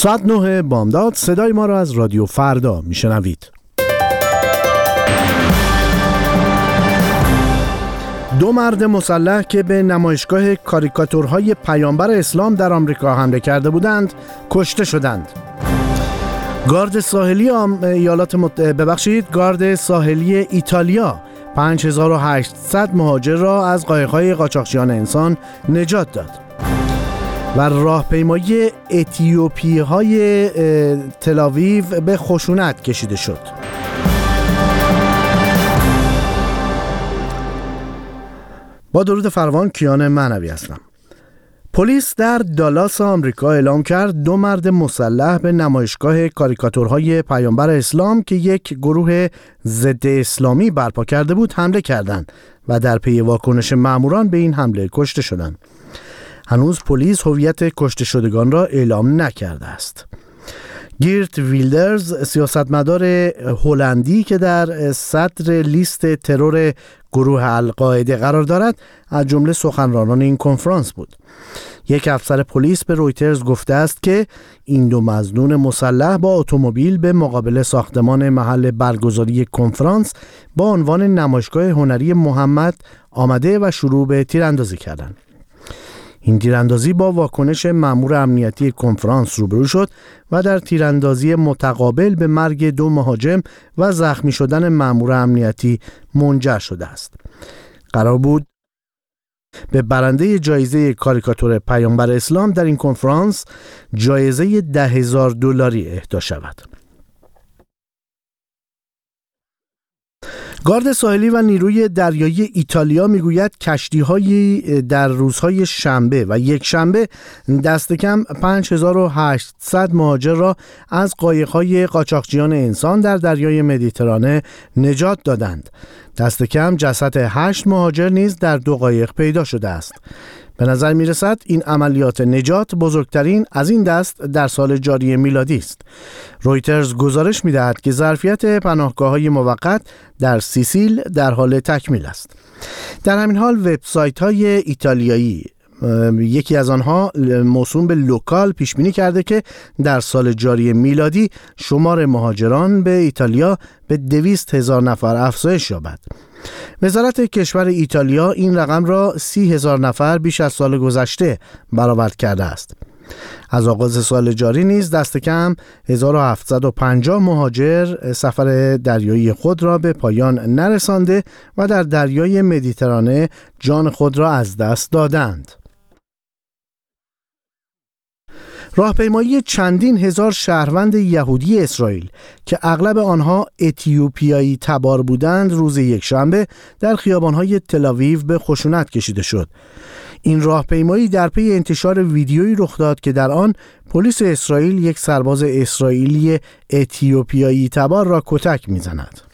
ساعت نه بامداد صدای ما را از رادیو فردا میشنوید. دو مرد مسلح که به نمایشگاه کاریکاتورهای پیامبر اسلام در آمریکا حمله کرده بودند کشته شدند. گارد ساحلی ایالات مت... ببخشید گارد ساحلی ایتالیا 5800 مهاجر را از قایق‌های قاچاقچیان انسان نجات داد. و راهپیمایی اتیوپی های تلاویو به خشونت کشیده شد با درود فروان کیان معنوی هستم پلیس در دالاس آمریکا اعلام کرد دو مرد مسلح به نمایشگاه کاریکاتورهای پیامبر اسلام که یک گروه ضد اسلامی برپا کرده بود حمله کردند و در پی واکنش ماموران به این حمله کشته شدند. هنوز پلیس هویت کشته شدگان را اعلام نکرده است. گیرت ویلدرز سیاستمدار هلندی که در صدر لیست ترور گروه القاعده قرار دارد از جمله سخنرانان این کنفرانس بود یک افسر پلیس به رویترز گفته است که این دو مظنون مسلح با اتومبیل به مقابل ساختمان محل برگزاری کنفرانس با عنوان نمایشگاه هنری محمد آمده و شروع به تیراندازی کردند این تیراندازی با واکنش مأمور امنیتی کنفرانس روبرو شد و در تیراندازی متقابل به مرگ دو مهاجم و زخمی شدن مأمور امنیتی منجر شده است. قرار بود به برنده جایزه کاریکاتور پیامبر اسلام در این کنفرانس جایزه ده هزار دلاری اهدا شود. گارد ساحلی و نیروی دریایی ایتالیا می‌گوید کشتی در روزهای شنبه و یک شنبه دست کم 5800 مهاجر را از قایقهای قاچاقچیان انسان در دریای مدیترانه نجات دادند. دست کم جسد هشت مهاجر نیز در دو قایق پیدا شده است. به نظر می رسد این عملیات نجات بزرگترین از این دست در سال جاری میلادی است. رویترز گزارش می دهد که ظرفیت پناهگاه های موقت در سیسیل در حال تکمیل است. در همین حال وبسایت های ایتالیایی یکی از آنها موسوم به Local پیش بینی کرده که در سال جاری میلادی شمار مهاجران به ایتالیا به دویست هزار نفر افزایش یابد. وزارت کشور ایتالیا این رقم را سی هزار نفر بیش از سال گذشته برآورد کرده است. از آغاز سال جاری نیز دست کم 1750 مهاجر سفر دریایی خود را به پایان نرسانده و در دریای مدیترانه جان خود را از دست دادند. راهپیمایی چندین هزار شهروند یهودی اسرائیل که اغلب آنها اتیوپیایی تبار بودند روز یکشنبه در خیابانهای تلاویو به خشونت کشیده شد این راهپیمایی در پی انتشار ویدیویی رخ داد که در آن پلیس اسرائیل یک سرباز اسرائیلی اتیوپیایی تبار را کتک می‌زند.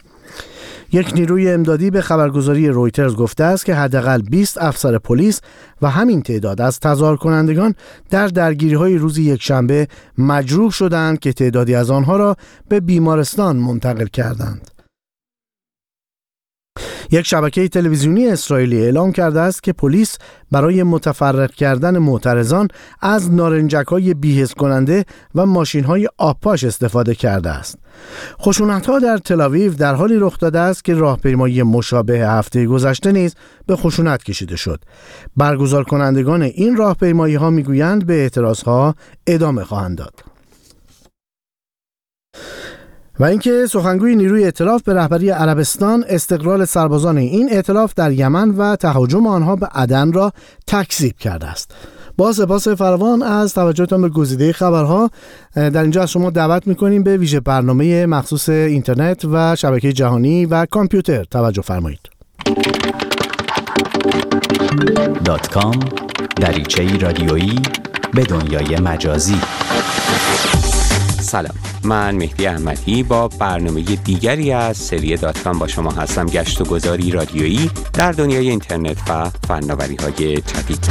یک نیروی امدادی به خبرگزاری رویترز گفته است که حداقل 20 افسر پلیس و همین تعداد از تظاهر کنندگان در درگیری های روز یکشنبه مجروح شدند که تعدادی از آنها را به بیمارستان منتقل کردند. یک شبکه تلویزیونی اسرائیلی اعلام کرده است که پلیس برای متفرق کردن معترضان از نارنجک های بیهز کننده و ماشین های آبپاش استفاده کرده است. خشونت ها در تلاویو در حالی رخ داده است که راهپیمایی مشابه هفته گذشته نیز به خشونت کشیده شد. برگزار کنندگان این راهپیمایی ها می‌گویند به اعتراض ها ادامه خواهند داد. و اینکه سخنگوی نیروی ائتلاف به رهبری عربستان استقلال سربازان این ائتلاف در یمن و تهاجم آنها به عدن را تکذیب کرده است. با سپاس فراوان از توجهتان به گزیده خبرها در اینجا از شما دعوت می‌کنیم به ویژه برنامه مخصوص اینترنت و شبکه جهانی و کامپیوتر توجه فرمایید. دات کام دریچه رادیویی به دنیای مجازی. سلام. من مهدی احمدی با برنامه دیگری از سری داتکام با شما هستم گشت و گذاری رادیویی در دنیای اینترنت و فناوری های جدید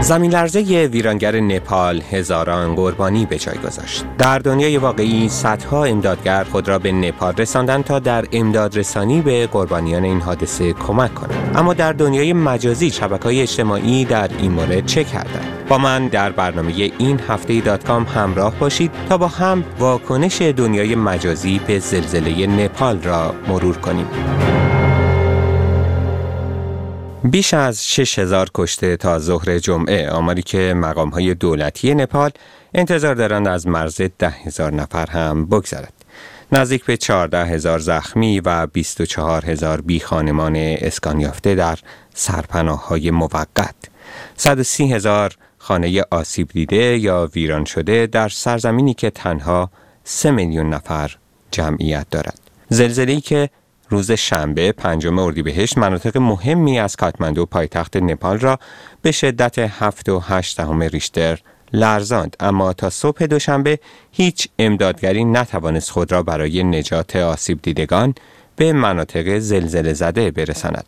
زمین لرزه ویرانگر نپال هزاران قربانی به جای گذاشت. در دنیای واقعی صدها امدادگر خود را به نپال رساندن تا در امداد رسانی به قربانیان این حادثه کمک کنند. اما در دنیای مجازی شبکه های اجتماعی در این مورد چه کردند؟ با من در برنامه این هفته دات کام همراه باشید تا با هم واکنش دنیای مجازی به زلزله نپال را مرور کنیم. بیش از 6000 کشته تا ظهر جمعه آماری که مقام های دولتی نپال انتظار دارند از مرز ده هزار نفر هم بگذرد. نزدیک به 14 هزار زخمی و 24 هزار بی خانمان اسکان یافته در سرپناه های موقت. 130 هزار خانه آسیب دیده یا ویران شده در سرزمینی که تنها 3 میلیون نفر جمعیت دارد. زلزله‌ای که روز شنبه پنجم اردیبهشت مناطق مهمی از کاتماندو پایتخت نپال را به شدت 7 و 8 دهم ریشتر لرزاند اما تا صبح دوشنبه هیچ امدادگری نتوانست خود را برای نجات آسیب دیدگان به مناطق زلزله زده برساند.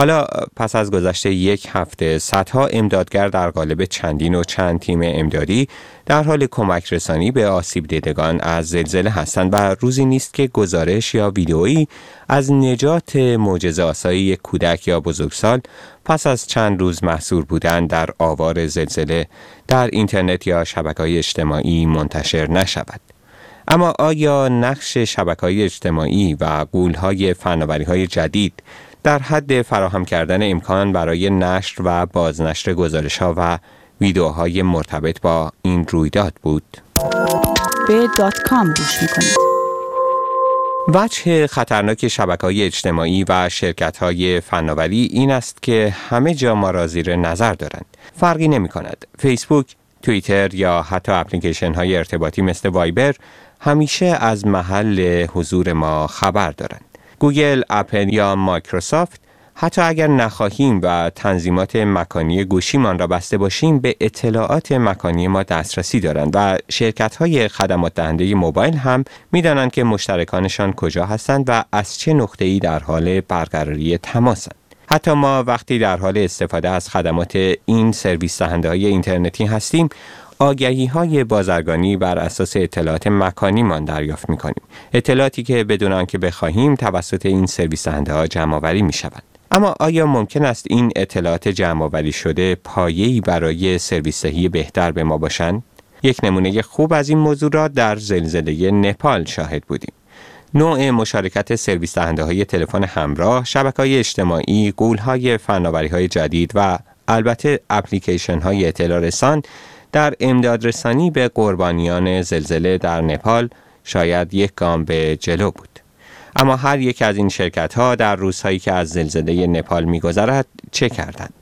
حالا پس از گذشته یک هفته صدها امدادگر در قالب چندین و چند تیم امدادی در حال کمک رسانی به آسیب دیدگان از زلزله هستند و روزی نیست که گزارش یا ویدئویی از نجات معجزه آسایی یک کودک یا بزرگسال پس از چند روز محصور بودن در آوار زلزله در اینترنت یا شبکه های اجتماعی منتشر نشود. اما آیا نقش شبکه های اجتماعی و قول های فناوری های جدید در حد فراهم کردن امکان برای نشر و بازنشر گزارش ها و ویدیوهای مرتبط با این رویداد بود. به دات کام گوش می‌کنید. وجه خطرناک شبکه های اجتماعی و شرکت های فناوری این است که همه جا ما را زیر نظر دارند. فرقی نمی کند. فیسبوک، توییتر یا حتی اپلیکیشن های ارتباطی مثل وایبر همیشه از محل حضور ما خبر دارند. گوگل، اپل یا مایکروسافت حتی اگر نخواهیم و تنظیمات مکانی گوشیمان را بسته باشیم به اطلاعات مکانی ما دسترسی دارند و شرکت های خدمات دهنده موبایل هم می‌دانند که مشترکانشان کجا هستند و از چه نقطه‌ای در حال برقراری تماسند. حتی ما وقتی در حال استفاده از خدمات این سرویس دهنده های اینترنتی هستیم آگهی های بازرگانی بر اساس اطلاعات مکانی من دریافت می کنیم. اطلاعاتی که بدون آنکه بخواهیم توسط این سرویس دهنده ها جمع آوری می شوند. اما آیا ممکن است این اطلاعات جمع آوری شده پایه‌ای برای سرویس بهتر به ما باشند؟ یک نمونه خوب از این موضوع را در زلزله نپال شاهد بودیم. نوع مشارکت سرویس دهنده های تلفن همراه، شبکه های اجتماعی، قول های فناوری های جدید و البته اپلیکیشن های اطلاع رسان در امدادرسانی به قربانیان زلزله در نپال شاید یک گام به جلو بود. اما هر یک از این شرکت ها در روزهایی که از زلزله نپال میگذرد چه کردند؟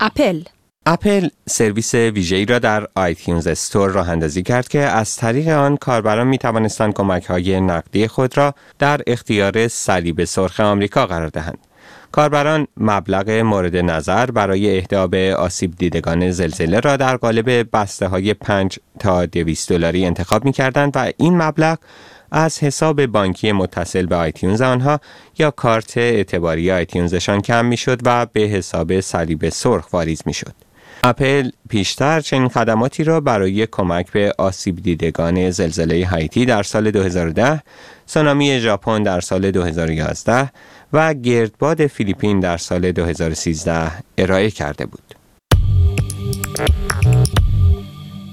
اپل اپل سرویس ویژه‌ای را در iTunes Store راه اندازی کرد که از طریق آن کاربران می توانستند کمک های نقدی خود را در اختیار صلیب سرخ آمریکا قرار دهند. کاربران مبلغ مورد نظر برای اهدا به آسیب دیدگان زلزله را در قالب بسته های 5 تا 200 دلاری انتخاب می کردند و این مبلغ از حساب بانکی متصل به آیتیونز آنها یا کارت اعتباری آیتیونزشان کم می شد و به حساب صلیب سرخ واریز می شد. اپل پیشتر چنین خدماتی را برای کمک به آسیب دیدگان زلزله هایتی در سال 2010 سونامی ژاپن در سال 2011 و گردباد فیلیپین در سال 2013 ارائه کرده بود.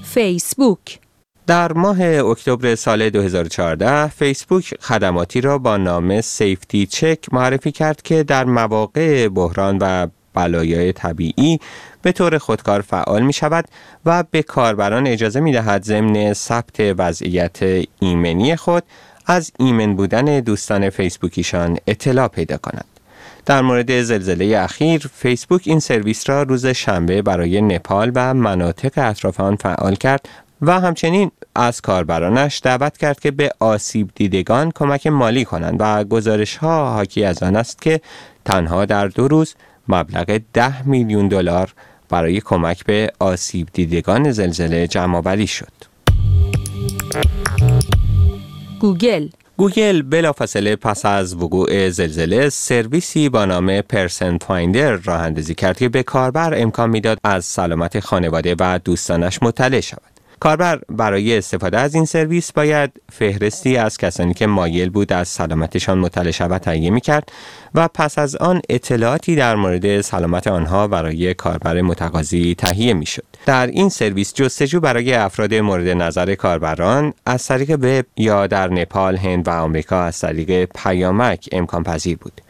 فیسبوک در ماه اکتبر سال 2014 فیسبوک خدماتی را با نام سیفتی چک معرفی کرد که در مواقع بحران و بلایای طبیعی به طور خودکار فعال می شود و به کاربران اجازه می دهد ضمن ثبت وضعیت ایمنی خود از ایمن بودن دوستان فیسبوکیشان اطلاع پیدا کنند. در مورد زلزله اخیر فیسبوک این سرویس را روز شنبه برای نپال و مناطق اطراف آن فعال کرد و همچنین از کاربرانش دعوت کرد که به آسیب دیدگان کمک مالی کنند و گزارش ها حاکی از آن است که تنها در دو روز مبلغ ده میلیون دلار برای کمک به آسیب دیدگان زلزله جمع شد. گوگل گوگل بلافاصله پس از وقوع زلزله سرویسی با نام Person Finder راه اندازی کرد که به کاربر امکان می‌داد از سلامت خانواده و دوستانش مطلع شود. کاربر برای استفاده از این سرویس باید فهرستی از کسانی که مایل بود از سلامتشان مطلع شود تهیه می کرد و پس از آن اطلاعاتی در مورد سلامت آنها برای کاربر متقاضی تهیه می شد. در این سرویس جستجو برای افراد مورد نظر کاربران از طریق وب یا در نپال، هند و آمریکا از طریق پیامک امکان پذیر بود.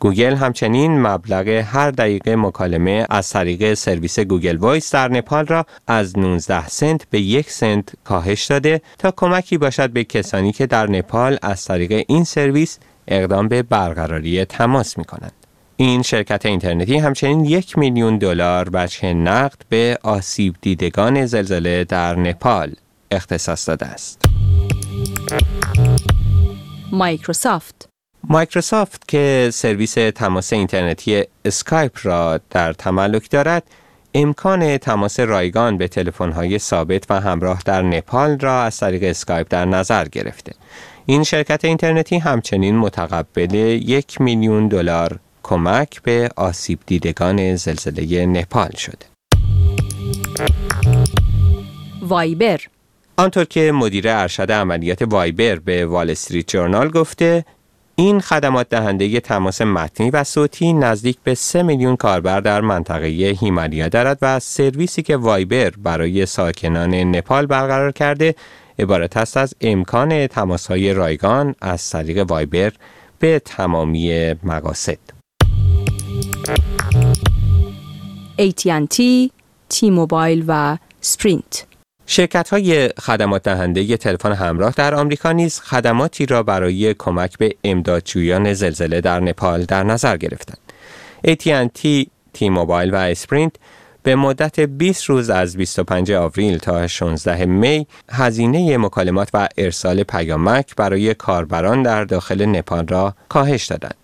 گوگل همچنین مبلغ هر دقیقه مکالمه از طریق سرویس Google Voice در نپال را از 19 سنت به یک سنت کاهش داده تا کمکی باشد به کسانی که در نپال از طریق این سرویس اقدام به برقراری تماس می کنند. این شرکت اینترنتی همچنین یک میلیون دلار وجه نقد به آسیب دیدگان زلزله در نپال اختصاص داده است. مایکروسافت مایکروسافت که سرویس تماس اینترنتی اسکایپ را در تملک دارد امکان تماس رایگان به تلفن‌های ثابت و همراه در نپال را از طریق اسکایپ در نظر گرفته. این شرکت اینترنتی همچنین متقبل یک میلیون دلار کمک به آسیب دیدگان زلزله نپال شده. وایبر. آنطور که مدیر ارشد عملیات وایبر به وال استریت جورنال گفته این خدمات دهنده تماس متنی و صوتی نزدیک به 3 میلیون کاربر در منطقه هیمالیا دارد و سرویسی که وایبر برای ساکنان نپال برقرار کرده عبارت است از امکان های رایگان از طریق وایبر به تمامی مقاصد. AT&T، تی موبایل و اسپرینت شرکت های خدمات دهنده تلفن همراه در آمریکا نیز خدماتی را برای کمک به امدادجویان زلزله در نپال در نظر گرفتند. AT&T، تی موبایل و اسپرینت به مدت 20 روز از 25 آوریل تا 16 می هزینه مکالمات و ارسال پیامک برای کاربران در داخل نپال را کاهش دادند.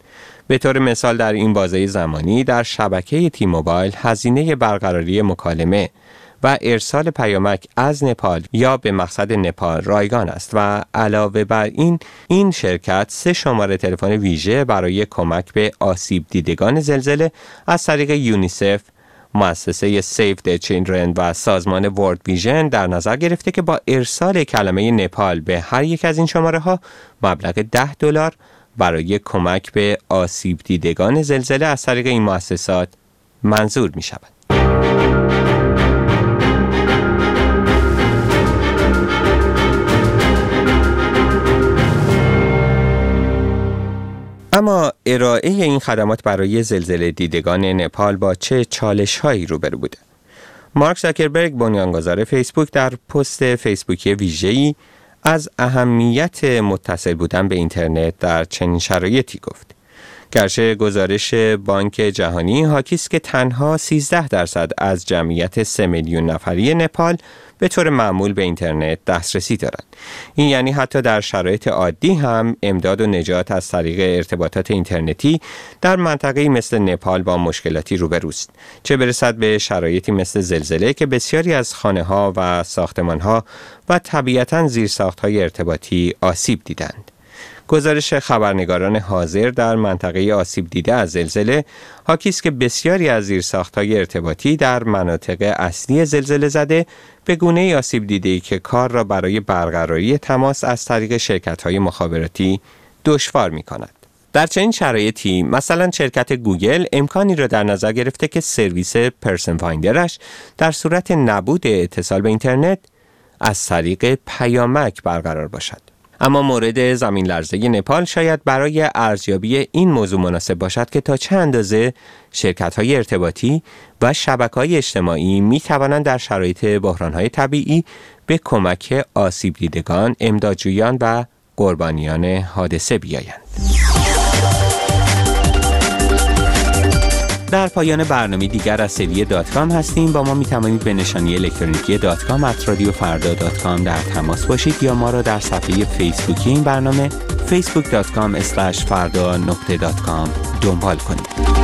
به طور مثال در این بازه زمانی در شبکه تی موبایل هزینه برقراری مکالمه و ارسال پیامک از نپال یا به مقصد نپال رایگان است و علاوه بر این این شرکت سه شماره تلفن ویژه برای کمک به آسیب دیدگان زلزله از طریق یونیسف مؤسسه سیف د چیلدرن و سازمان ورد ویژن در نظر گرفته که با ارسال کلمه نپال به هر یک از این شماره ها مبلغ 10 دلار برای کمک به آسیب دیدگان زلزله از طریق این مؤسسات منظور می شود. اما ارائه این خدمات برای زلزله دیدگان نپال با چه چالش هایی روبرو بوده؟ مارک زاکربرگ بنیانگذار فیسبوک در پست فیسبوکی ویژه‌ای از اهمیت متصل بودن به اینترنت در چنین شرایطی گفت. گرچه گزارش بانک جهانی حاکی است که تنها 13 درصد از جمعیت 3 میلیون نفری نپال به طور معمول به اینترنت دسترسی دارند. این یعنی حتی در شرایط عادی هم امداد و نجات از طریق ارتباطات اینترنتی در منطقه‌ای مثل نپال با مشکلاتی روبروست. چه برسد به شرایطی مثل زلزله که بسیاری از خانه ها و ساختمان ها و طبیعتا زیرساخت های ارتباطی آسیب دیدند. گزارش خبرنگاران حاضر در منطقه آسیب دیده از زلزله حاکی است که بسیاری از زیرساختهای ارتباطی در مناطق اصلی زلزله زده به گونه آسیب دیده که کار را برای برقراری تماس از طریق شرکت‌های مخابراتی دشوار می کند. در چنین شرایطی مثلا شرکت گوگل امکانی را در نظر گرفته که سرویس Person Finder ش در صورت نبود اتصال به اینترنت از طریق پیامک برقرار باشد. اما مورد زمین لرزه نپال شاید برای ارزیابی این موضوع مناسب باشد که تا چه اندازه شرکت های ارتباطی و شبکه های اجتماعی می توانند در شرایط بحران های طبیعی به کمک آسیب دیدگان، امدادجویان و قربانیان حادثه بیایند. در پایان برنامه دیگر از سری دات کام هستیم. با ما می توانید به نشانی الکترونیکی دات کام رادیو فردا دات کام در تماس باشید یا ما را در صفحه فیسبوکی این برنامه facebook.com فردا نقطه دات کام دنبال کنید.